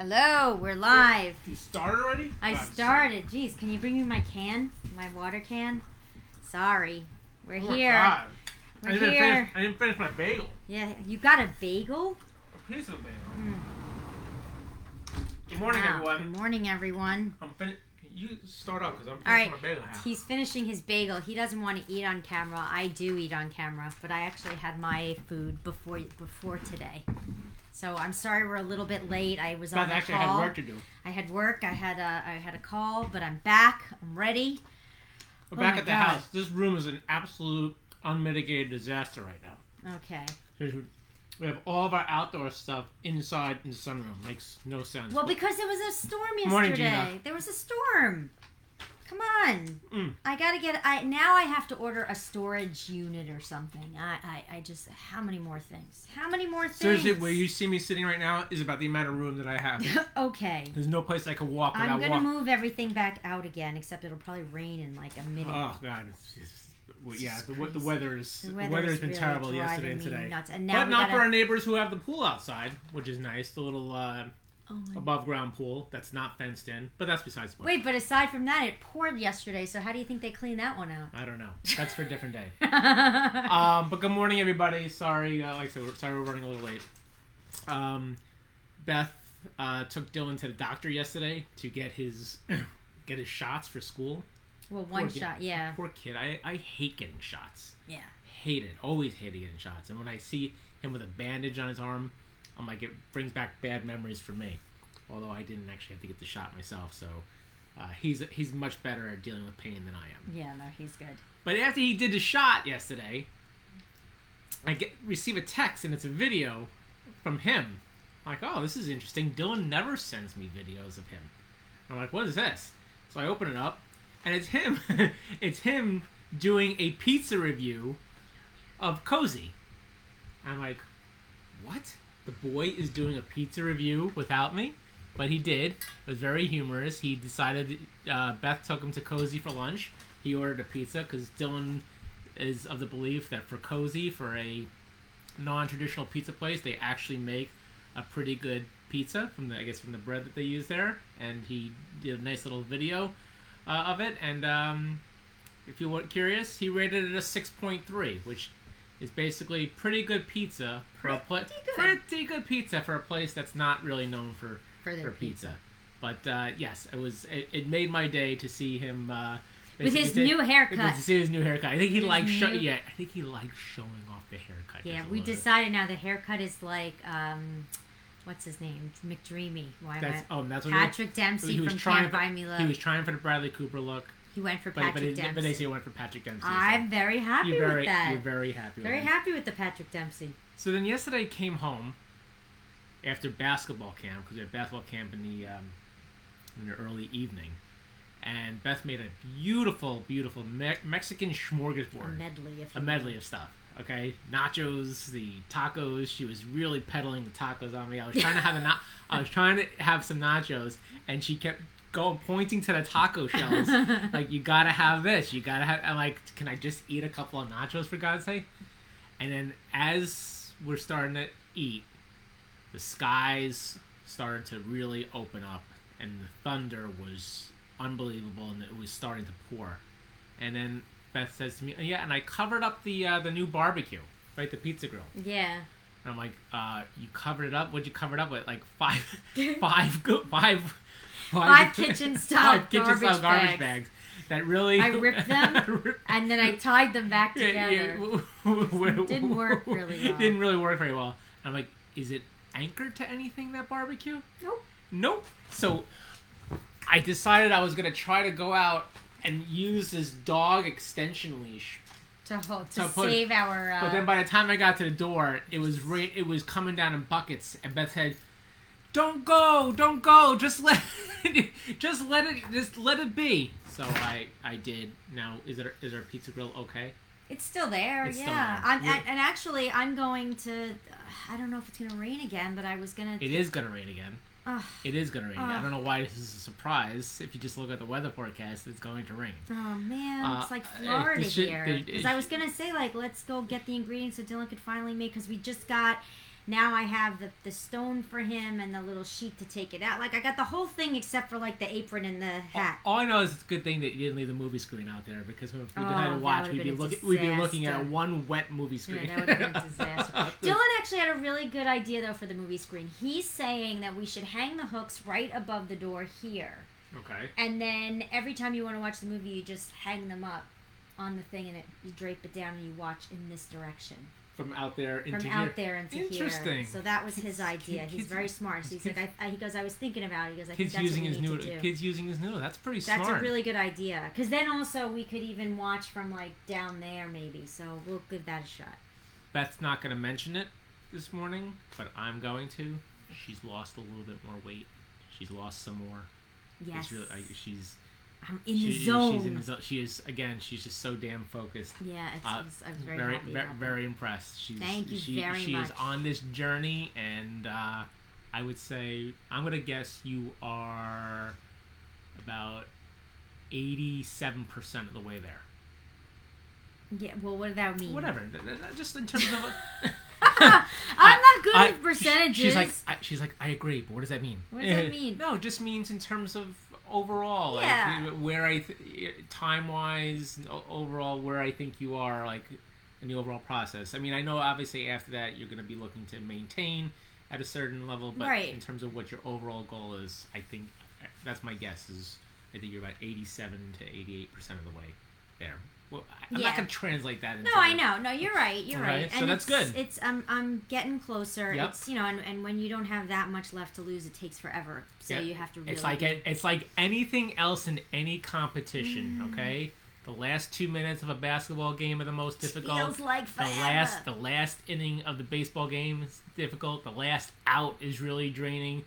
Hello, we're live. You started already? I started. Jeez, can you bring me my can? My water can? Sorry. We're Oh here. God. We're I didn't, here. finish, I didn't finish my bagel. Yeah, you got a bagel? A piece of bagel. Mm. Good morning, Wow. everyone. Good morning, everyone. I'm fin- You start off because I'm All right. finishing my bagel half. He's finishing his bagel. He doesn't want to eat on camera. I do eat on camera, but I actually had my food before before today. So I'm sorry we're a little bit late. I was on Beth the actually call. had work to do. I had work. I had a I had a call, but I'm back. I'm ready. We're Oh back at the God. house. This room is an absolute unmitigated disaster right now. Okay. We have all of our outdoor stuff inside in the sunroom. Makes no sense. Well, because there was a storm yesterday. Morning. There was a storm. Come on. Mm. I gotta get. I now I have to order a storage unit or something. I, I, I just. How many more things? How many more things? Seriously, where you see me sitting right now is about the amount of room that I have. okay. There's no place I can walk I'm gonna walking. move everything back out again, except it'll probably rain in like a minute. Oh God, well, yeah. The, the wetter is The the weather has been really terrible yesterday and today. Nuts. And now But not gotta, for our neighbors who have the pool outside, which is nice. The little uh, Oh above ground pool that's not fenced in. But that's besides the point. Wait, but aside from that, it poured yesterday. So how do you think they cleaned that one out? I don't know. That's for a different day. um, but good morning, everybody. Sorry, uh, like I said, we're- sorry we're running a little late. Um, Beth uh, took Dylan to the doctor yesterday to get his get his shots for school. well, one Poor kid. shot. Yeah. Poor kid. I, I hate getting shots. Yeah. Hate it. Always hated getting shots. And when I see him with a bandage on his arm, I'm like, it brings back bad memories for me. Although I didn't actually have to get the shot myself, so uh, he's he's much better at dealing with pain than I am. Yeah. No, he's good. But after he did the shot yesterday, I get receive a text and it's a video from him. I'm like, oh, this is interesting. Dylan never sends me videos of him. I'm like, what is this? So I open it up, and it's him. it's him doing a pizza review of Cosi. I'm like, what? The boy is doing a pizza review without me? But he did. It was very humorous. He decided uh, Beth took him to Cosi for lunch. He ordered a pizza because Dylan is of the belief that for Cosi, for a non-traditional pizza place, they actually make a pretty good pizza from the I guess from the bread that they use there. And he did a nice little video uh, of it. And um, if you were curious, he rated it a six point three, which is basically pretty good pizza for a place. Pretty good. Pretty good pizza for a place that's not really known for For for pizza. But uh, yes, it was. It, it made my day to see him uh, With his basically- new haircut. To see his new haircut. I think he His likes. Show, yeah, I think he likes showing off the haircut. Yeah, we decided now the haircut is like um, what's his name? McDreamy. Why That's I? oh, that's what Patrick Dempsey he was from trying Can't for- Buy Me Love. he was trying for the Bradley Cooper look, He went for Patrick but, it, Dempsey. but they say he went for Patrick Dempsey. I'm very happy you're very with that. you're very happy. very with happy with the Patrick Dempsey. So then yesterday I came home after basketball camp because we had basketball camp in the um, in the early evening, and Beth made a beautiful, beautiful me- Mexican A smorgasbord, medley, if a medley of stuff. Okay, nachos, the tacos. She was really peddling the tacos on me. I was trying to have a na- I was trying to have some nachos, and she kept going pointing to the taco shells like you gotta have this. You gotta have. I'm like, can I just eat a couple of nachos for God's sake? And then as we're starting to eat, the skies started to really open up, and the thunder was unbelievable, and it was starting to pour. And then Beth says to me, "Yeah," and I covered up the uh, the new barbecue, right, the pizza grill. Yeah. And I'm like, uh, "You covered it up? What'd you cover it up with? Like five, five, go- five, Five kitchen-style five kitchen-style garbage garbage bags. bags. That really I ripped them, And then I tied them back together. Didn't work really well. Didn't really work very well. I'm like, is it anchored to anything that barbecue? Nope. Nope. So I decided I was gonna try to go out and use this dog extension leash. To hold, to put- save our. Uh, But then by the time I got to the door, it was ra- it was coming down in buckets, and Beth said, don't go, don't go. Just let, just let it, just let it be. So I, I did. Now, is it, is our pizza grill okay? It's still there, It's still yeah. there. I'm, and, actually, I'm going to. I don't know if it's gonna rain again, but I was gonna. It is gonna rain again. Ugh. It is gonna rain. again. I don't know why this is a surprise. If you just look at the weather forecast, it's going to rain. Oh man, Uh, it's like Florida this should- here. Because I was gonna say like, let's go get the ingredients so Dylan could finally make. Because we just got. Now I have the the stone for him and the little sheet to take it out. Like I got the whole thing except for like the apron and the hat. All I know is it's a good thing that you didn't leave the movie screen out there because if we Oh, had to oh, watch, would've we'd be looking, we'd be looking at one wet movie screen. Yeah, that would have been a disaster. Dylan actually had a really good idea though for the movie screen. He's saying that we should hang the hooks right above the door here. okay. And then every time you want to watch the movie, you just hang them up on the thing and it, you drape it down and you watch in this direction. From out there into From here. out there into Interesting. here. So that was his idea. He's very smart. So he's like, I, I, he goes, I was thinking about it. He goes, I Kids think that's using what his we new need to do. kids using his new. That's pretty That's smart. a really good idea. Because then also we could even watch from like down there maybe. So we'll give that a shot. Beth's not going to mention it this morning, but I'm going to. She's lost a little bit more weight. She's lost some more. Yes. Really, I, she's I'm in the zone. She's in the zone. She is again. She's just so damn focused. yeah, it's, Uh, it's- I was very, very, very, very impressed. She's, Thank you she, very she much. is on this journey, and uh, I would say I'm gonna guess you are about eighty-seven percent of the way there. Yeah, well, what does that mean? Whatever. Just in terms of. I'm not good I- with percentages. She's like, I, she's like, I agree, but what does that mean? What does that mean? No, it just means in terms of overall, Yeah. like where I, th- time wise, overall where I think you are, like in the overall process. I mean, I know obviously after that you're going to be looking to maintain at a certain level, but Right. in terms of what your overall goal is, I think that's my guess is I think you're about 87 to 88 percent of the way there. Well, I'm Yeah. not going to translate that. Into No, I know. No, you're right. You're Alright, right. so And that's it's, good. It's I'm I'm getting closer. Yep. It's you know, and, and when you don't have that much left to lose, it takes forever. So Yeah. you have to really. It's like it, it's like anything else in any competition. Mm. Okay, the last two minutes of a basketball game are the most difficult. feels like forever. the last the last inning of the baseball game is difficult. The last out is really draining.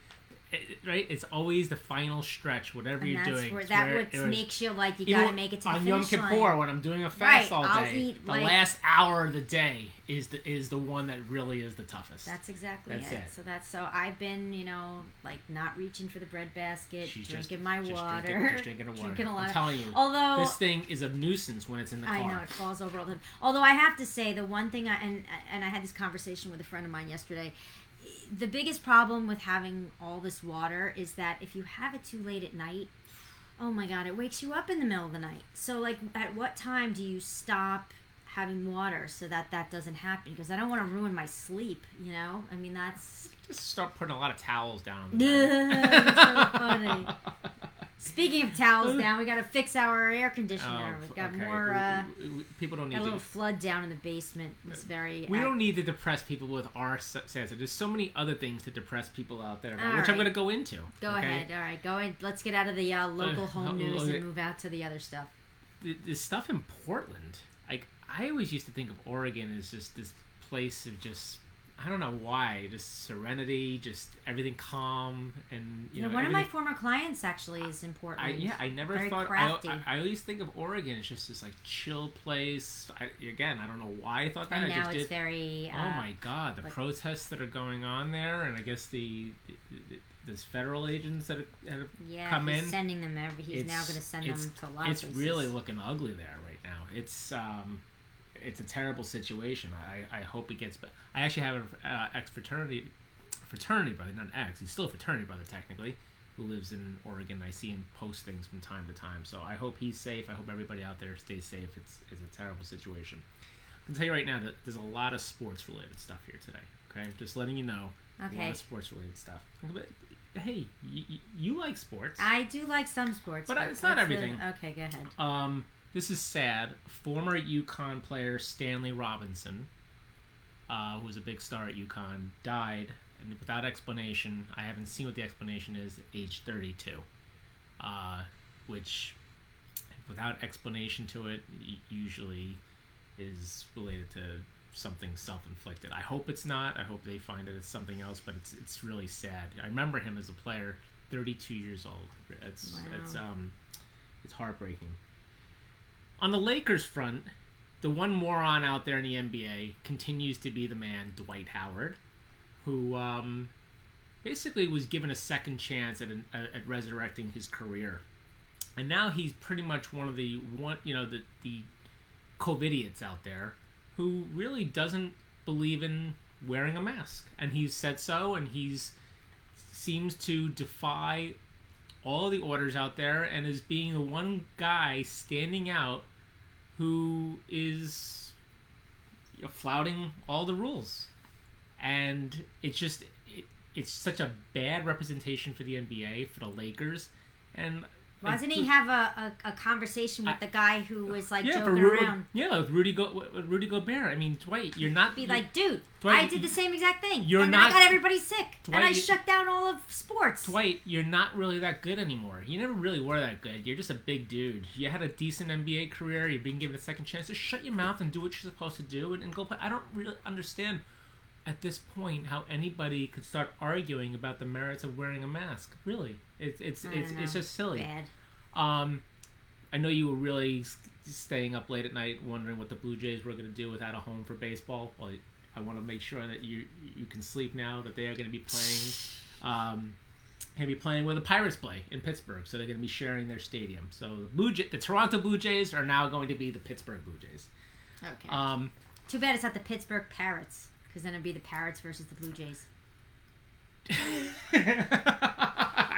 It- right? It's always the final stretch, whatever and you're that's doing. where that where what makes you like you gotta make it to the on Yom Kippur line. when I'm doing a fast Right, all I'll day. eat, the like- last hour of the day is the is the one that really is the toughest. That's exactly That's it. it. So that's so I've been you know like not reaching for the bread basket, She's drinking just, my just water, Drinking, just drinking water. drinking a lot I'm of- telling you, Although this thing is a nuisance when it's in the car. I know it falls over all the time. Although I have to say, the one thing I and and I had this conversation with a friend of mine yesterday. The biggest problem with having all this water is that if you have it too late at night, oh my god, it wakes you up in the middle of the night. So like, at what time do you stop having water so that that doesn't happen? Because I don't want to ruin my sleep. You know, I mean that's. Just start putting a lot of towels down. on the That's bed. so funny. Speaking of towels down, we got to fix our air conditioner. Oh, We've got okay. more. Uh, people don't need a little to. flood down in the basement. It's very. We uh, don't need to depress people with our s- sense. There's so many other things to depress people out there, All which I'm going to go into. Go okay? ahead. All right, go ahead. Let's get out of the uh, local Uh, home uh, news okay. and move out to the other stuff. The, the stuff in Portland, like I always used to think of Oregon as just this place of just. I don't know why, just serenity, just everything calm, and you You know, one of my former clients actually is in Portland. I, yeah, I never Very thought. I, crafty. I, I always think of Oregon as just this like chill place. I, again, I don't know why I thought that. and I now it's did. very. Uh, oh my god, the like- protests that are going on there, and I guess the, the, the there's federal agents that have, have Yeah, come he's in. sending them every. He's now going to send them to a lot it's really looking ugly there right now. It's um, it's a terrible situation. I, I hope it gets. But I actually have an uh, ex fraternity fraternity brother, not an ex. He's still a fraternity brother technically, who lives in Oregon. I see him post things from time to time. So I hope he's safe. I hope everybody out there stays safe. It's it's a terrible situation. I can tell you right now that there's a lot of sports related stuff here today. Okay, just letting you know. Okay. A lot of sports related stuff. But, hey, you, you like sports. I do like some sports, But it's not what's the- everything. Okay, go ahead. Um, this is sad. Former UConn player Stanley Robinson, uh, who was a big star at UConn, died and without explanation. I haven't seen what the explanation is. Age 32, uh, which, without explanation to it, usually is related to something self-inflicted. I hope it's not. I hope they find that it's something else. But it's it's really sad. I remember him as a player, 32 years old. It's Wow. it's um it's heartbreaking. On the Lakers front, the one moron out there in the NBA continues to be the man Dwight Howard, who um, basically was given a second chance at, an, at resurrecting his career, and now he's pretty much one of the one you know the the COVIDiots out there who really doesn't believe in wearing a mask, and he's said so, and he's seems to defy all the orders out there and is being the one guy standing out who is you know, flouting all the rules. And it's just it, it's such a bad representation for the NBA for the Lakers. And Why doesn't he have a, a, a conversation with I- the guy who was like yeah, joking around? yeah, with Rudy Go- Rudy Gobert. I mean, Dwight, you're not Be you're- like, dude, Dwight, I did the same exact thing. you're and not- I got everybody sick. and I shut down all of sports. Dwight, you're not really that good anymore. You never really were that good. You're just a big dude. You had a decent NBA career. You've been given a second chance. Just shut your mouth and do what you're supposed to do and, and go play. I don't really understand at this point how anybody could start arguing about the merits of wearing a mask. Really, it's it's it's, don't it's just silly. Bad. Um, I know you were really staying up late at night wondering what the Blue Jays were going to do without a home for baseball. Well, I want to make sure that you you can sleep now that they are going to be playing. Um, going to be playing where the Pirates play in Pittsburgh, so they're going to be sharing their stadium. So the Blue Jay, the Toronto Blue Jays are now going to be the Pittsburgh Blue Jays. Okay. Um, Too bad it's not the Pittsburgh Parrots, because then it'd be the Parrots versus the Blue Jays.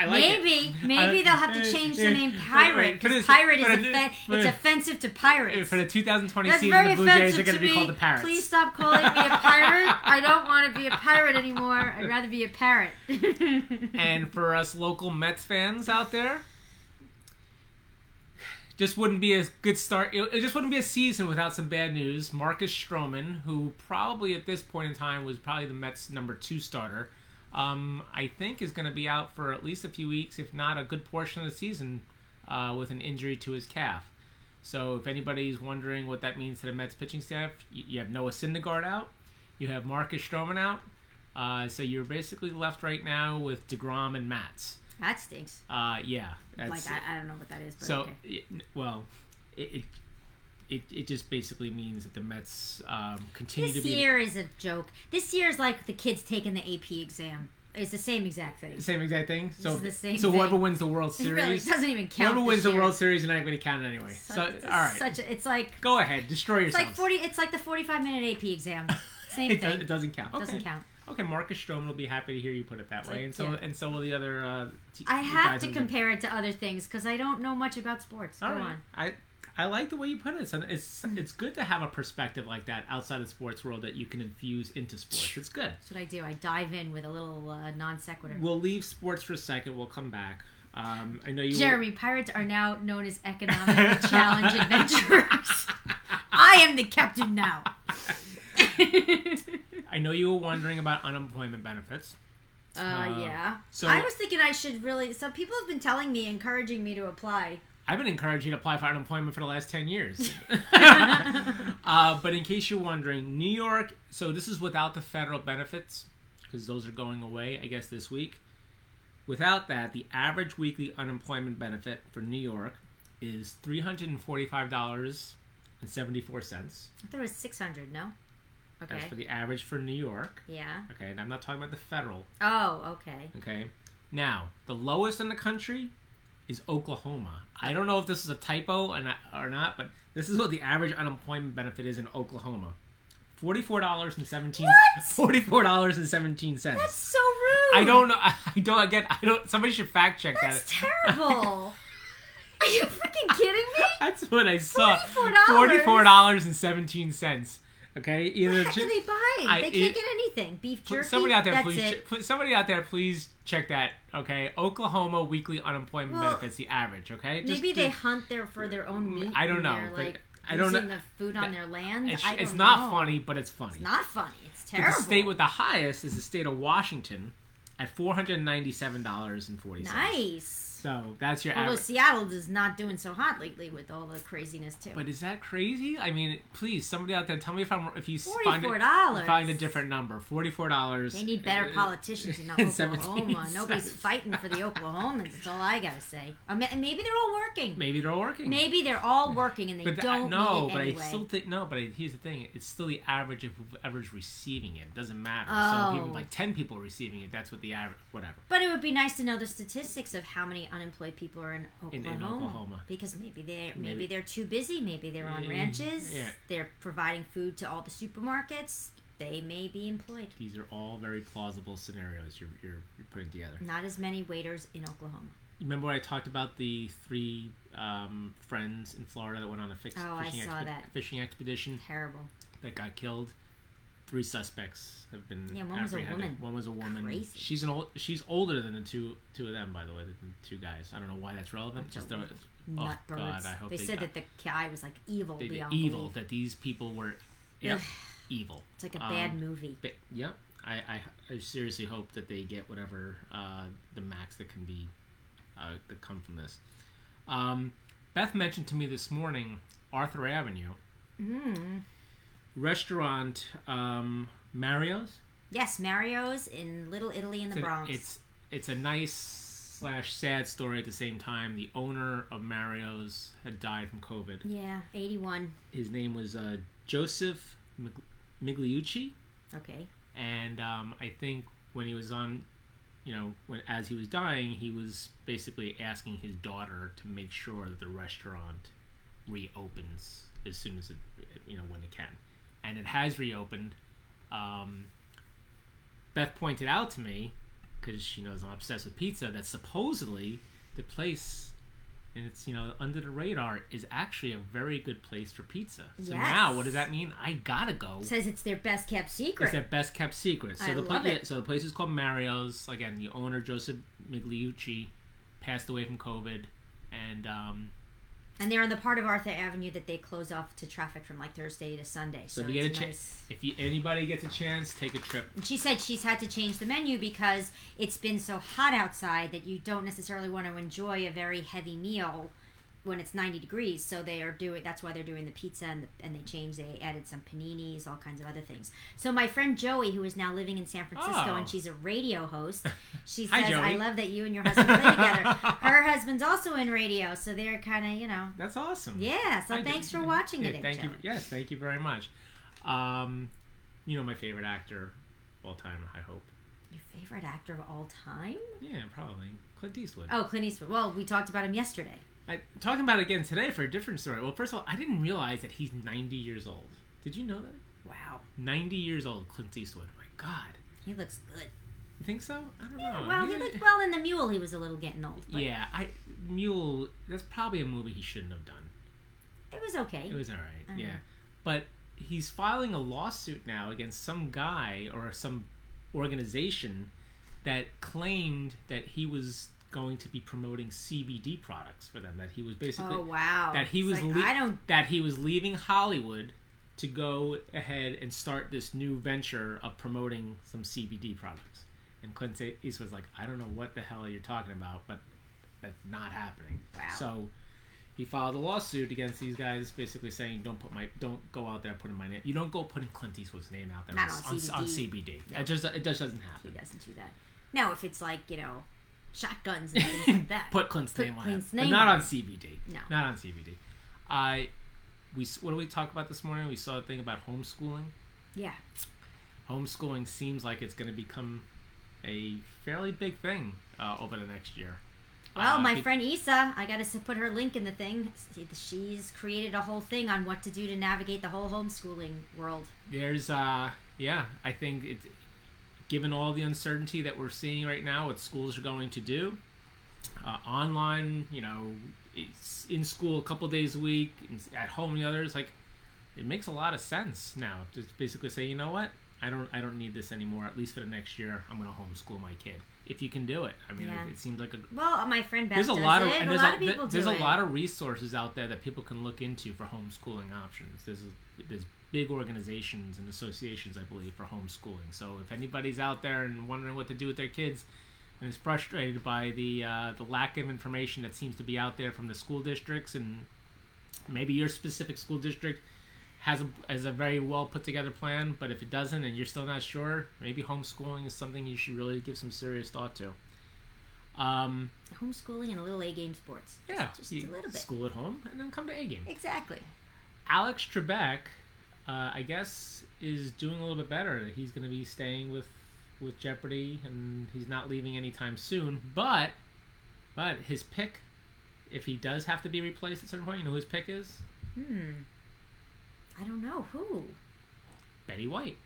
I like it. maybe, maybe I- they'll have to change the name Pirate because Pirate is for the- offe- it's offensive to pirates. For the 2020 That's season, the Blue Jays are going to be called the Parrots. Please stop calling me a pirate. I don't want to be a pirate anymore. I'd rather be a parrot. and for us local Mets fans out there, just wouldn't be a good start. It, it just wouldn't be a season without some bad news. Marcus Stroman, who probably at this point in time was probably the Mets' number two starter, um, I think is going to be out for at least a few weeks, if not a good portion of the season, uh, with an injury to his calf. So if anybody's wondering what that means to the Mets pitching staff, you, have Noah Syndergaard out, you have Marcus Stroman out, uh, so you're basically left right now with deGrom and Matz. that stinks. Uh, yeah, that's like I, I don't know what that is, but so. okay. It, well, it, it it it just basically means that the Mets um, continue This to be This year is a joke. This year is like the kids taking the AP exam. It's the same exact thing. same exact thing. So the same so whoever thing. wins the World It really Series, doesn't even count. whoever wins the. World Series, you're not going to count it anyway. Such, so all right, Such a, it's like go ahead, destroy it's yourself. like forty. It's like the forty-five minute AP exam. Same it, thing. does, it doesn't count. Okay. Doesn't count. Okay, Marcus Stroman will be happy to hear you put it that way, and so yeah. and so will the other. Uh, t- I have to in the- compare it to other things because I don't know much about sports. Go All right. on. I I like the way you put it. It's it's it's good to have a perspective like that outside of the sports world that you can infuse into sports. It's good. That's what I do. I dive in with a little uh, non sequitur. We'll leave sports for a second. We'll come back. Um, I know you. Jeremy, pirates are now known as economically challenged adventurers. I am the captain now. I know you were wondering about unemployment benefits. Uh, Uh, yeah. so- I was thinking I should really. So people have been telling me, encouraging me to apply. I've been encouraging you to apply for unemployment for the last 10 years. uh, but in case you're wondering, New York, so this is without the federal benefits, because those are going away, I guess, this week. Without that, the average weekly unemployment benefit for New York is $345.74. I thought it was six hundred. No. Okay. That's for the average for New York. Yeah. Okay, and I'm not talking about the federal. Oh, okay. Okay. Now, the lowest in the country is Oklahoma. I don't know if this is a typo or not, or not but this is what the average unemployment benefit is in Oklahoma. Forty-four dollars and seventeen. What? Forty-four dollars and seventeen cents. That's so rude. I don't know. I don't get. I don't. Somebody should fact check That's that. That's terrible. Are you freaking kidding me? That's what I saw. Forty-four dollars and seventeen cents. Okay, either What do they buy? I- they can't get anything. Beef jerky. Somebody out there, please. it. Ch- somebody out there, please check that. Okay, Oklahoma weekly unemployment Well, benefits the average. Okay, Just- Maybe they hunt there for their own meat. I don't know, like, I don't using know- the food on their land. It's, it's not funny, but it's funny. It's not funny. It's But terrible. the state with the highest is the state of Washington, at four hundred ninety-seven dollars and forty cents. nice. So that's your Although average. Seattle is not doing so hot lately with all the craziness too. But is that crazy? I mean, please, somebody out there, tell me if I'm if you find Forty-four it, dollars. find a different number. Forty-four dollars. They need better uh, politicians in Oklahoma. Nobody's fighting for the Oklahomans. That's all I gotta say. Maybe they're all working. Maybe they're all working. Maybe they're all working and they But don't no, but anyway. I still think no. But I, here's the thing: it's still the average of whoever's receiving it. It doesn't matter. So Oh. like ten people receiving it, that's what the average. Whatever. But it would be nice to know the statistics of how many unemployed people are in In- Oklahoma. in Oklahoma. Because maybe they maybe, Maybe. they're too busy. Maybe they're on Mm, ranches. yeah. They're providing food to all the supermarkets. They may be employed. These are all very plausible scenarios you're you're, you're putting together. Not as many waiters in Oklahoma. Remember when I talked about the three um, friends in Florida that went on a fix, Oh, I fishing, saw that. fishing expedition Terrible. that got killed? Three suspects have been Yeah, one was a woman. One was a woman. Crazy. She's an old. She's older than the two two of them, by the way. The two guys. I don't know why that's relevant. Just. Nut oh. God, I hope they, they said got- that the guy was like evil They beyond evil. belief. That these people were, yep, evil. It's like a bad Um, movie. But, yep. I, I, I seriously hope that they get whatever uh, the max that can be uh, that come from this. Um, Beth mentioned to me this morning Arthur Avenue Mm. Restaurant um, Mario's. Yes, Mario's in Little Italy in the It's Bronx. It's it's a nice slash sad story at the same time. The owner of Mario's had died from COVID. yeah, 81. His name was uh, Joseph Mig- Migliucci. Okay. and um, I think when he was on, you know, when as he was dying, he was basically asking his daughter to make sure that the restaurant reopens as soon as it, you know, when it can, and it has reopened. Um, Beth pointed out to me because she knows I'm obsessed with pizza that supposedly the place. And it's you know under the radar is actually a very good place for pizza. So now, what does that mean? I gotta go. Says it's their best kept secret. It's their best kept secret. So I the love it. so the place is called Mario's. Again, the owner Joseph Migliucci passed away from COVID, and um, And they're on the part of Arthur Avenue that they close off to traffic from like Thursday to Sunday. so, So, if you get a chance, nice. if you, anybody gets a chance, take a trip. And she said she's had to change the menu because it's been so hot outside that you don't necessarily want to enjoy a very heavy meal when it's 90 degrees. So they are doing that's why they're doing the pizza and, the, and they changed they added some paninis, all kinds of other things. So my friend Joey who is now living in San Francisco Oh. and she's a radio host, she Hi, says I love that you and your husband play together. Her husband's also in radio, so they're kind of, you know, That's awesome. yeah, so I do- thanks for watching yeah, it. Thank you. Yes, thank you very much. Um, you know my favorite actor of all time. I hope. Your favorite actor of all time? Yeah, probably Clint Eastwood. Oh, Clint Eastwood. Well, we talked about him yesterday. I, talking about it again today for a different story. Well, first of all, I didn't realize that he's 90 years old. Did you know that? Wow. 90 years old, Clint Eastwood. My God. He looks good. You think so? I don't Yeah, know. well, he Yeah. looked well in the Mule. He was a little getting old. But Yeah, I Mule. That's probably a movie he shouldn't have done. It was okay. It was all right. I Yeah, but he's filing a lawsuit now against some guy or some organization that claimed that he was going to be promoting CBD products for them. That he was basically oh wow. that he was like, le- I don't. that he was leaving Hollywood to go ahead and start this new venture of promoting some CBD products. And Clint Eastwood's like, I don't know what the hell you're talking about, but that's not happening. Wow. So he filed a lawsuit against these guys, basically saying, "Don't put my, don't go out there putting my name. You don't go putting Clint Eastwood's name out there on, on on, on CBD. CBD. It just, it just doesn't happen. He doesn't do that. Now, if it's like you know, shotguns and things like that. Put Clint's Put name on Clint's it, name but not on on. CBD. No. not on CBD. I, we, what did we talk about this morning? We saw a thing about homeschooling. yeah. Homeschooling seems like it's going to become a fairly big thing uh, over the next year. Well, Uh, my friend Issa, I got to put her link in the thing. She's created a whole thing on what to do to navigate the whole homeschooling world. There's, uh, yeah, I think it, given all the uncertainty that we're seeing right now, what schools are going to do, uh, online, you know, it's in school a couple days a week, at home the others, like, it makes a lot of sense now. Just basically say, you know what, I don't, I don't need this anymore. At least for the next year, I'm going to homeschool my kid if you can do it. I mean, Yeah. it, it seems like a Well, my friend Beth there's a lot of and a there's lot a, of people there's a lot of resources out there that people can look into for homeschooling options. There's a, there's big organizations and associations, I believe, for homeschooling. So if anybody's out there and wondering what to do with their kids, and is frustrated by the uh, the lack of information that seems to be out there from the school districts, and maybe your specific school district has a has a very well put together plan. But if it doesn't, and you're still not sure, maybe homeschooling is something you should really give some serious thought to. Um, Homeschooling and a little A game sports. Just- yeah, just, you a little bit. school at home, and then come to A game. Exactly. Alex Trebek, uh, I guess, is doing a little bit better. He's going to be staying with with Jeopardy, and he's not leaving anytime soon. But, but his pick, if he does have to be replaced at some point, you know who his pick is? Hmm. I don't know who. Betty White.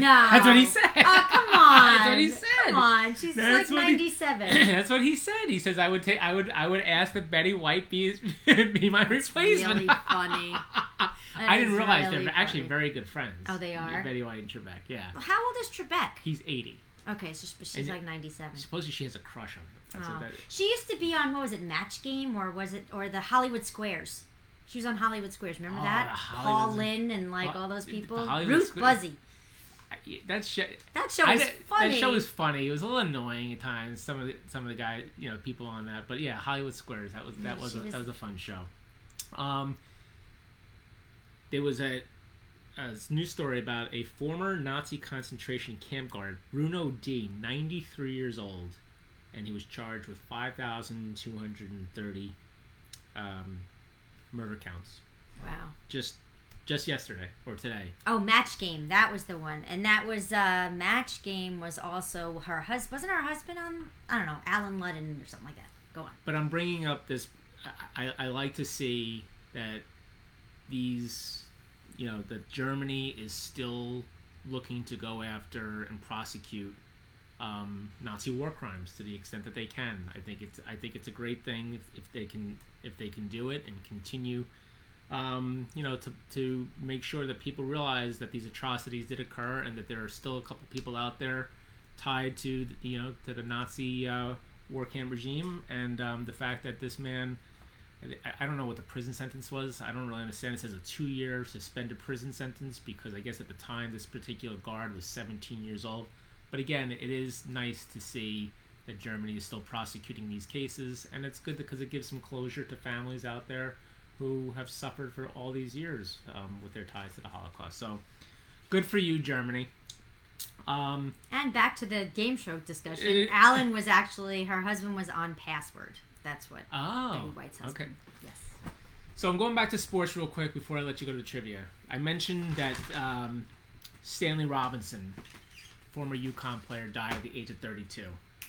No. That's what he said. Oh, come on. That's what he said. Come on. She's That's like what he- 97. That's what he said. He says I would take, I would, I would ask that Betty White be be my replacement. really funny. I didn't realize really they're actually very good friends. Oh, they are? Betty White and Trebek. Yeah, How old is Trebek? he's eighty. Okay, so she's And- like 97. Supposedly she has a crush on him. That's Oh. She used to be on what was it, Match Game, or was it, or the Hollywood Squares? She was on Hollywood Squares. Remember Oh, that? Paul Lynde and like all those people. Ruth Squares. Buzzi. I- that shit. That show was di- funny. That show was funny. It was a little annoying at times. Some of the some of the guys, you know, people on that. But yeah, Hollywood Squares. That was that Yeah, was, a, was- that was a fun show. Um, there was a, a news story about a former Nazi concentration camp guard, Bruno D, 93 years old, and he was charged with 5,230 um, murder counts Wow. just just yesterday or today. Oh, Match Game. That was the one, and that was uh, Match Game was also her husband. Wasn't her husband on? I don't know, Allen Ludden or something like that. Go on. but I'm bringing up this. I, I like to see that these, you know, that Germany is still looking to go after and prosecute um, Nazi war crimes to the extent that they can. I think it's I think it's a great thing if, if they can if they can do it and continue. Um, you know, to, to make sure that people realize that these atrocities did occur and that there are still a couple people out there tied to you know to the Nazi uh, war camp regime. And um, the fact that this man I, I don't know what the prison sentence was. I don't really understand. It says a two year suspended prison sentence because I guess at the time this particular guard was 17 years old. But again it is nice to see that Germany is still prosecuting these cases. And it's good because it gives some closure to families out there who have suffered for all these years um, with their ties to the Holocaust so good for you Germany um, And back to the game show discussion. Uh, Allen was actually her husband was on Password. That's what oh Betty White's okay. Yes. So I'm going back to sports real quick before I let you go to trivia. I mentioned that um, Stanley Robinson, former UConn player, died at the age of 32.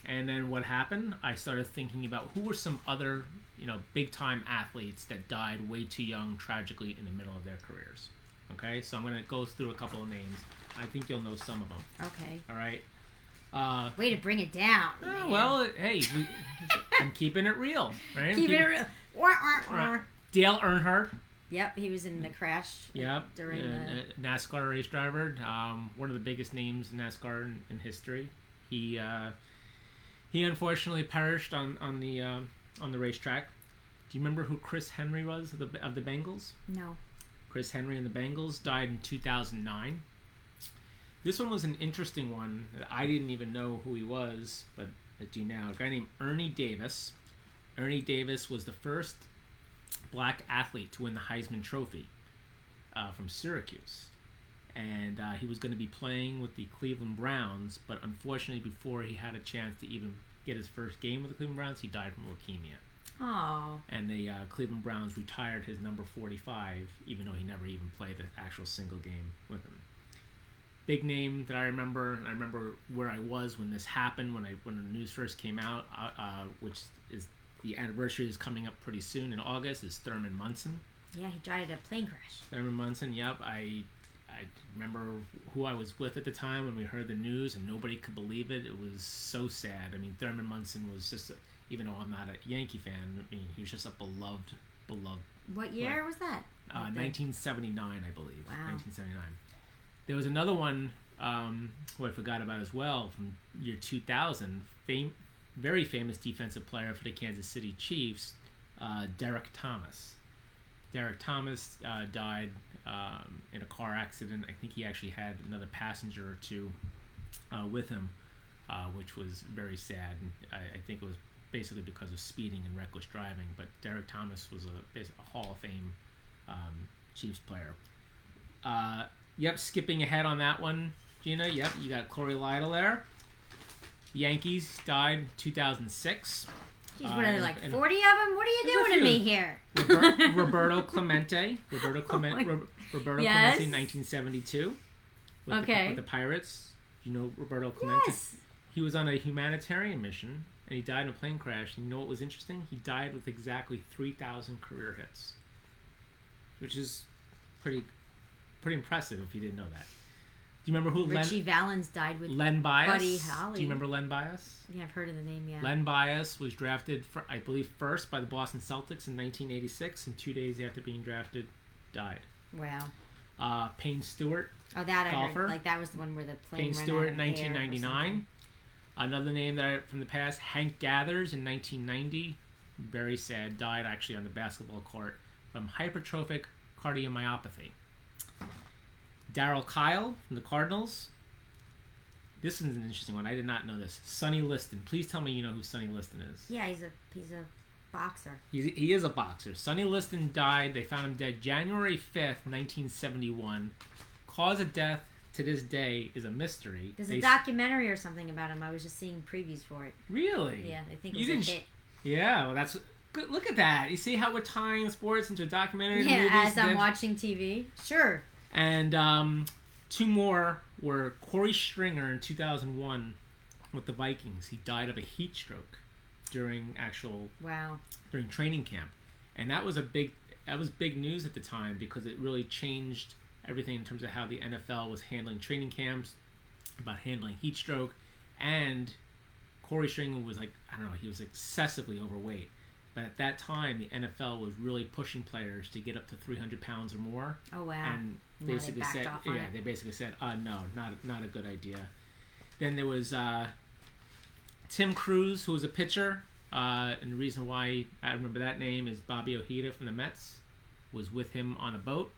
And then what happened? I started thinking about who were some other, you know, big time athletes that died way too young, tragically in the middle of their careers. Okay, so I'm going to go through a couple of names. I think you'll know some of them. Okay. All right. Uh, Way to bring it down. oh, well, hey, we, I'm keeping it real, right? keep it real. Wah, wah, wah. Dale Earnhardt, Yep, he was in the crash. Yep. During uh, the uh, NASCAR race driver, um, one of the biggest names in NASCAR in, in history. He uh, he unfortunately perished on on the um, on the racetrack. Do you remember who Chris Henry was of the of the Bengals? no. Chris Henry and the Bengals died in 2009. This one was an interesting one. I didn't even know who he was, but I do now. A guy named Ernie Davis. Ernie Davis was the first black athlete to win the Heisman Trophy uh, from Syracuse. And uh, he was going to be playing with the Cleveland Browns, but unfortunately, before he had a chance to even get his first game with the Cleveland Browns, he died from leukemia Oh. and the uh, Cleveland Browns retired his number 45, even though he never even played an actual single game with them. Big name that I remember, I remember where I was when this happened, when I when the news first came out, uh, uh, which is the anniversary is coming up pretty soon in August. Is Thurman Munson? Yeah, he died in a plane crash. Thurman Munson. Yep, I I remember who I was with at the time when we heard the news, and nobody could believe it. It was so sad. I mean, Thurman Munson was just, a, even though I'm not a Yankee fan, I mean, he was just a beloved, beloved. What year was that? Uh, 1979, I believe. Wow. 1979. There was another one um, who I forgot about as well from year 2000. Fame, very famous defensive player for the Kansas City Chiefs, uh, Derrick Thomas. Derrick Thomas uh, died um, in a car accident. I think he actually had another passenger or two uh, with him. uh, which was very sad. And I, I think it was basically because of speeding and reckless driving. But Derrick Thomas was a, a Hall of Fame um, Chiefs player. Uh, yep, skipping ahead on that one, Gina. Yep, you got Cory Lidle there. Yankees died 2006. What are there Uh, like and- forty of them? What are you doing to me here? Robert, Roberto Clemente. Roberto, Clemente, Oh Ro- Roberto Yes. Clemente, 1972. With Okay. The, with the Pirates. You know Roberto Clemente? Yes. He was on a humanitarian mission and he died in a plane crash. And you know what was interesting? He died with exactly 3,000 career hits, which is pretty pretty impressive if you didn't know that. Do you remember who Ritchie Valens died with. Len, Len Bias? Buddy Holly. Do you remember Len Bias? Yeah, I've heard of the name. Yeah. Len Bias was drafted, for, I believe, first by the Boston Celtics in 1986, and two days after being drafted, died. Wow. Uh, Payne Stewart, Oh, that I heard. Like that was the one where the plane Payne Stewart, out of 1999. Another name that I, from the past, Hank Gathers in 1990. Very sad. Died actually on the basketball court from hypertrophic cardiomyopathy. Darryl Kile from the Cardinals. This is an interesting one. I did not know this. Sonny Liston. Please tell me you know who Sonny Liston is. Yeah, he's a he's a boxer. He's, he is a boxer. Sonny Liston died. They found him dead January 5th, 1971. Cause of death to this day is a mystery. There's They a documentary or something about him. I was just seeing previews for it. Really? Yeah, I think it You a didn't sh- hit. Yeah, well, that's good. Look at that. You see how we're tying sports into a documentary Yeah, movies? as I'm watching TV. Sure. And um, two more were Korey Stringer in 2001 with the Vikings. He died of a heat stroke during actual Wow. during training camp, and that was a big that was big news at the time because it really changed everything in terms of how the NFL was handling training camps, about handling heat stroke, and Korey Stringer was like I don't know he was excessively overweight, but at that time the NFL was really pushing players to get up to 300 pounds or more, Oh wow. and Now basically said yeah it. they basically said uh no not not a good idea. Then there was uh, Tim Crews who was a pitcher. Uh, and the reason why I remember that name is Bobby Ojeda from the Mets was with him on a boat.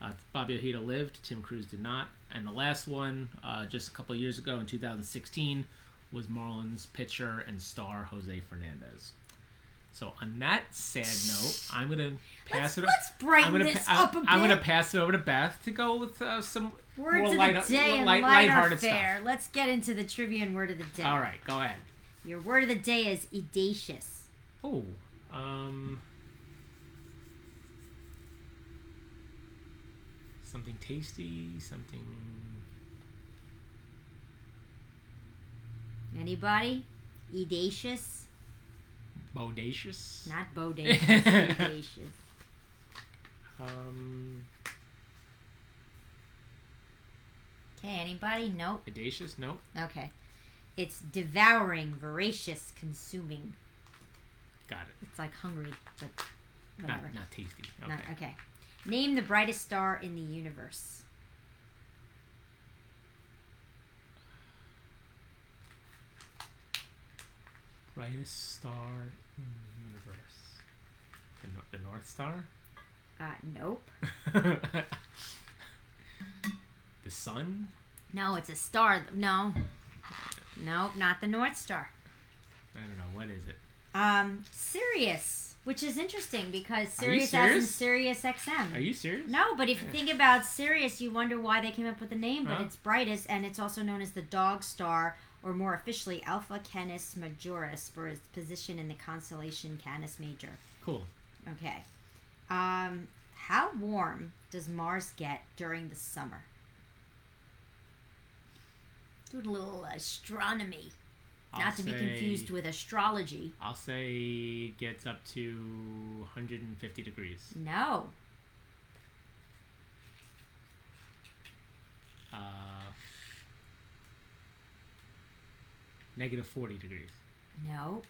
Uh, Bobby Ojeda lived, Tim Crews did not. And the last one, uh, just a couple of years ago in 2016, was Marlins pitcher and star Jose Fernandez. So on that sad note, I'm gonna pass let's, it. let's I'm brighten gonna this pa- up a bit. I'm gonna pass it over to Beth to go with uh, some Words more of light, the day and light, lighthearted fare. Let's get into the trivia and word of the day. All right, go ahead. Your word of the day is edacious. Oh, um, something tasty, something Anybody? Edacious? Bodacious. Not bodacious. Um, Okay, anybody? Nope. audacious? Nope. Okay. It's devouring, voracious, consuming. Got it. It's like hungry, but whatever. Not not tasty. Okay. Not- okay. Name the brightest star in the universe. Brightest star in the universe. The, Nor- the North Star. Uh, nope. the sun. No, it's a star. No. Nope, not the North Star. I don't know what is it. Um, Sirius, which is interesting because Sirius as in? Sirius XM. Are you serious? No, but if you think about Sirius, you wonder why they came up with the name. But Huh? it's brightest, and it's also known as the Dog Star, or more officially, Alpha Canis Majoris, for its position in the constellation Canis Major. Cool. Okay. Um, how warm does Mars get during the summer? Do a little astronomy, I'll not to be confused with astrology. I'll say gets up to 150 degrees. No. Uh, negative 40 degrees. No.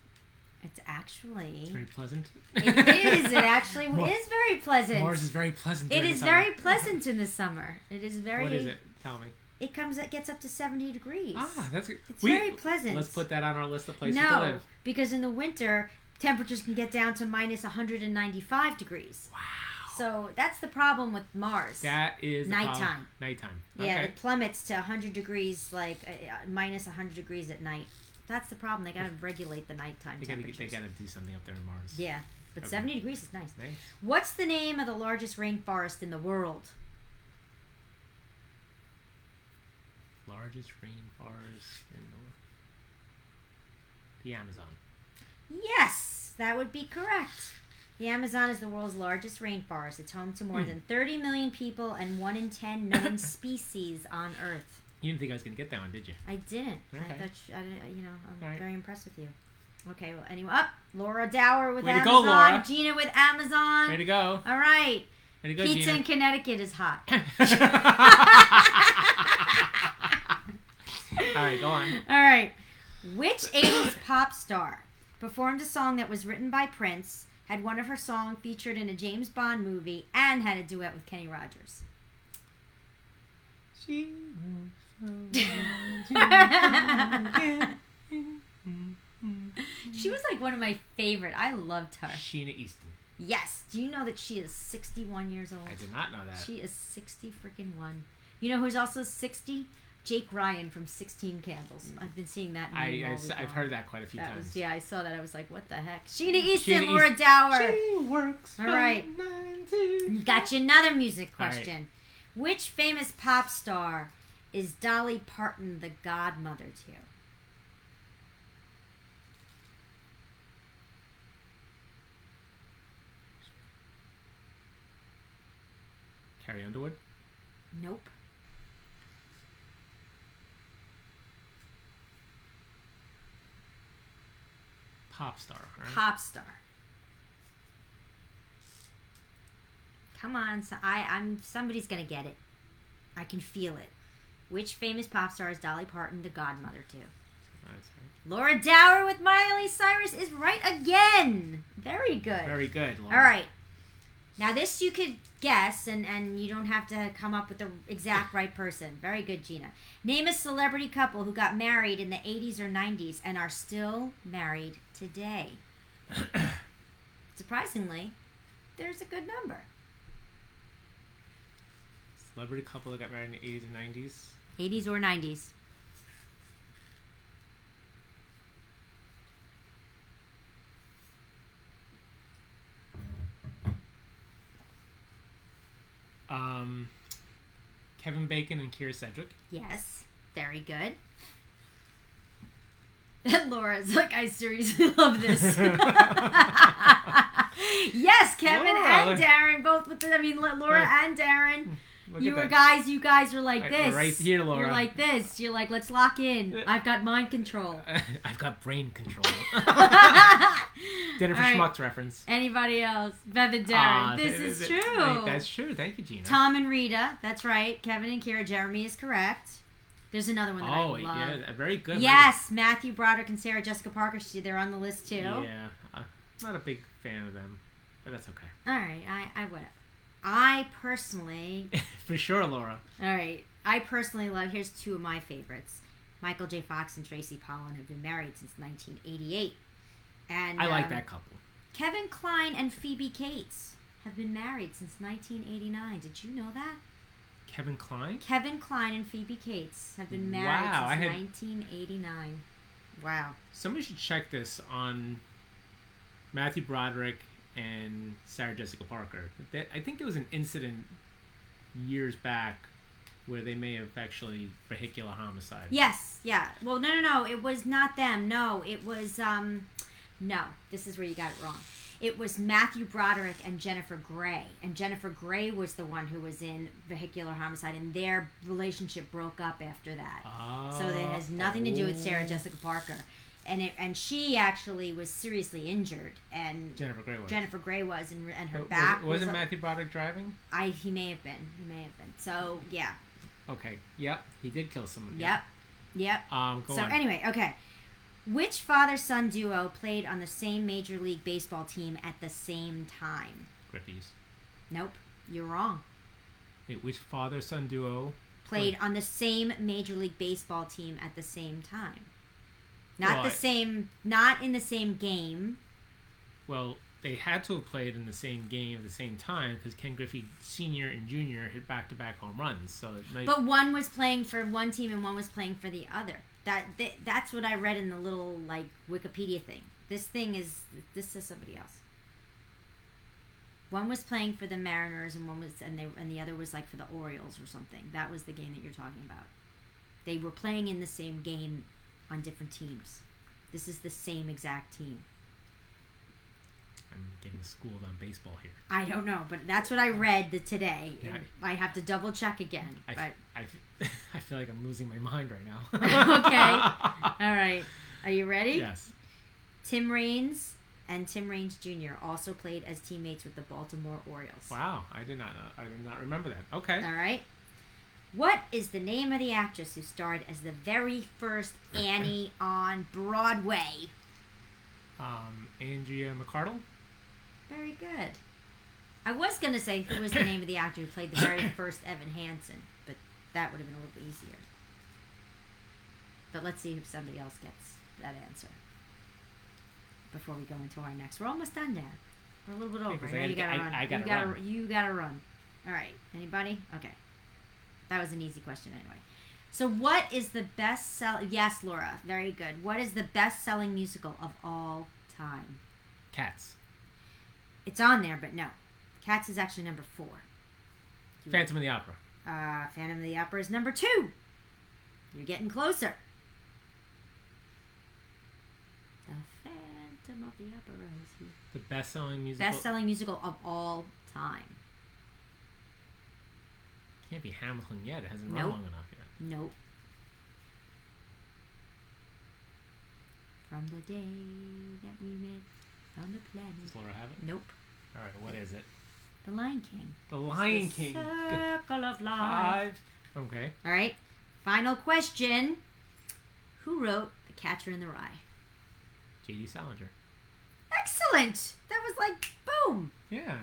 It's actually. Very pleasant. It is. It actually Mar- is very pleasant. Mars is very pleasant. It is very pleasant in the summer. It is very. What is it? Tell me. It comes. It gets up to seventy degrees. Ah, that's good. It's very pleasant. Let's put that on our list of places to no, live. because in the winter temperatures can get down to minus one hundred and ninety-five degrees. Wow. So that's the problem with Mars. That is. Nighttime. Nighttime. yeah, Okay. it plummets to 100 degrees, like uh, uh, minus 100 degrees at night. That's the problem. They gotta regulate the nighttime They gotta, temperatures. they gotta do something up there in Mars. Yeah, but Okay. 70 degrees is nice. Nice. What's the name of the largest rainforest in the world? Largest rainforest in the world. The Amazon. Yes, that would be correct. The Amazon is the world's largest rainforest. It's home to more Hmm. than 30 million people and 1 in 10 known species on Earth. You didn't think I was gonna get that one, did you? I didn't. I thought you, I didn't, you know, I'm Alright. very impressed with you. Okay, well, anyway, up. Laura Dower with Way to Amazon. go, Laura. Gina with Amazon. Way to go. All right. Way to go, Pizza Gina. in Connecticut is hot. All right, go on. All right. Which 80s pop star performed a song that was written by Prince, had one of her songs featured in a James Bond movie, and had a duet with Kenny Rogers? She She was like one of my favorite. I loved her. Sheena Easton. Yes. Do you know that she is 61 years old? I did not know that. She is 60 freaking one. You know who's also 60? Jake Ryan from 16 Candles. Mm. I've been seeing that. I, I, have heard that quite a few That times. was yeah. I saw that. I was like, what the heck? Sheena Easton, Sheena Laura Easton. Dower. She works. All right. Got you another music All right. question. Which famous pop star is Dolly Parton the godmother to? Carrie Underwood. Nope. Pop star. Right? Pop star. Come on, so I, I'm somebody's gonna get it. I can feel it. Which famous pop star is Dolly Parton the godmother to? Right. Laura Dower with Miley Cyrus is right again. Very good. Very good. Laura. All right. Now this you could guess, and and you don't have to come up with the exact right person. Very good, Gina. Name a celebrity couple who got married in the 80s or 90s and are still married today. Surprisingly, there's a good number. Celebrity couple that got married in the 80s and 90s. 80s or 90s. Um, Kevin Bacon and Kyra Sedgwick. Yes, very good. And Laura's like, I seriously love this. yes, Kevin Laura. and Darren both with the, I mean, Laura and Darren. Look you at were that. guys, you guys are like this. right here, Laura. You're like this. You're like, let's lock in. I've got mind control. I've got brain control. Dinner for right. Schmucks reference. Anybody else? Bev and Darren. Ah, this th- is th- true. th- That's true. Thank you, Gina. Tom and Rita. That's right. Kevin and Kyra. Jeremy is correct. There's another one that oh, I love. yeah, very good. Yes, Matthew Broderick and Sarah Jessica Parker. she- They're on the list too. Yeah, I'm not a big fan of them, but that's okay. All right, I I would. I personally, for sure, Laura. all right, I personally love. Here's two of my favorites. Michael J. Fox and Tracy Pollan have been married since 1988, and I like um, that couple. Kevin Kline and Phoebe Cates have been married since 1989. Did you know that? Kevin Kline. Kevin Kline and Phoebe Cates have been married Wow, I since had- 1989. Wow. Somebody should check this on Matthew Broderick and Sarah Jessica Parker. That- I think there was an incident years back where they may have actually vehicular homicide. Yes, yeah. Well, no, no, no. It was not them. No, it was. um No, this is where you got it wrong. It was Matthew Broderick and Jennifer Grey, and Jennifer Grey was the one who was in vehicular homicide, and their relationship broke up after that. Ah, so that has nothing to do with Sarah oh. Jessica Parker, and it and she actually was seriously injured, and Jennifer Grey was. Jennifer Grey was, and, and her back was. wasn't Matthew Broderick driving? I he may have been. He may have been. So yeah. Okay. Yep. He did kill someone. Yep. Yep. Um. So on. anyway, okay. Which father-son duo played on the same Major League Baseball team at the same time? Griffeys. Nope, you're wrong. Wait, which father-son duo? Played on the same Major League Baseball team at the same time. Not the same, not in the same game. Well, they had to have played in the same game at the same time because Ken Griffey Senior and Junior hit back to back home runs. So it might, But one was playing for one team and one was playing for the other. That, th- that's what I read in the little like Wikipedia thing. This thing is this is somebody else. One was playing for the Mariners and one was and they and the other was like for the Orioles or something. That was the game that you're talking about. They were playing in the same game on different teams. This is the same exact team. I'm getting schooled on baseball here. I don't know, but that's what I read the, today. Yeah. I have to double check again. I, But I, I feel like I'm losing my mind right now. Okay. all right, are you ready? Yes. Tim Raines and Tim Raines Jr. also played as teammates with the Baltimore Orioles. Wow. I did not know. I did not remember that. Okay. All right. What is the name of the actress who starred as the very first Annie on Broadway? Um, Andrea McArdle. Very good. I was going to say who was the name of the actor who played the very first Evan Hansen, but that would have been a little bit easier. But let's see if somebody else gets that answer before we go into our next. We're almost done, Dad. We're a little bit Yeah, over. Now I you gotta- gotta I- run. I gotta you gotta run. you gotta run. All right. Anybody? Okay. That was an easy question anyway. So, what is the best sell? Yes, Laura. Very good. What is the best-selling musical of all time? Cats. It's on there, but no. Cats is actually number four. Phantom of the Opera. Uh, Phantom of the Opera is number two. You're getting closer. The Phantom of the Opera is here. The best-selling musical. Best-selling musical of all time. Can't be Hamilton yet. It hasn't run long enough yet. Nope. From the day that we met on the planet. Does Laura have it? Nope. All right. What is it? The Lion King. The Lion The King. Circle of Life. Five. Okay. All right. Final question. Who wrote The Catcher in the Rye? J.D. Salinger. Excellent. That was like boom. Yeah.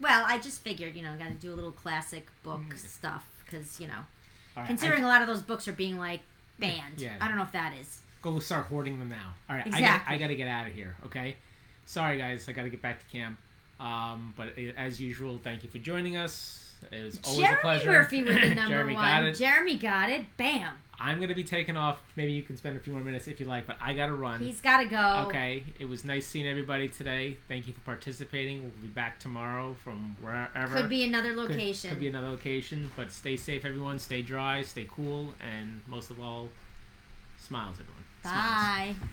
Well, I just figured, you know, I got to do a little classic book Mhm. stuff because, you know, right. considering a lot of those books are being like banned. Yeah. I don't know if that is. go start hoarding them now. All right, I got Exactly. I got to get out of here. Okay, sorry guys, I got to get back to camp. Um, but uh, as usual, thank you for joining us. It was always Jeremy a pleasure. Murphy was the number Jeremy one. got it. Jeremy got it. Bam. I'm gonna be taking off. Maybe you can spend a few more minutes if you like, but I gotta run. He's got to go. Okay, it was nice seeing everybody today. Thank you for participating. We'll be back tomorrow from wherever. Could be another Could- location. Could, be another location, but stay safe, everyone. Stay dry, stay cool, and most of all, smiles, everyone. Smiles. Bye.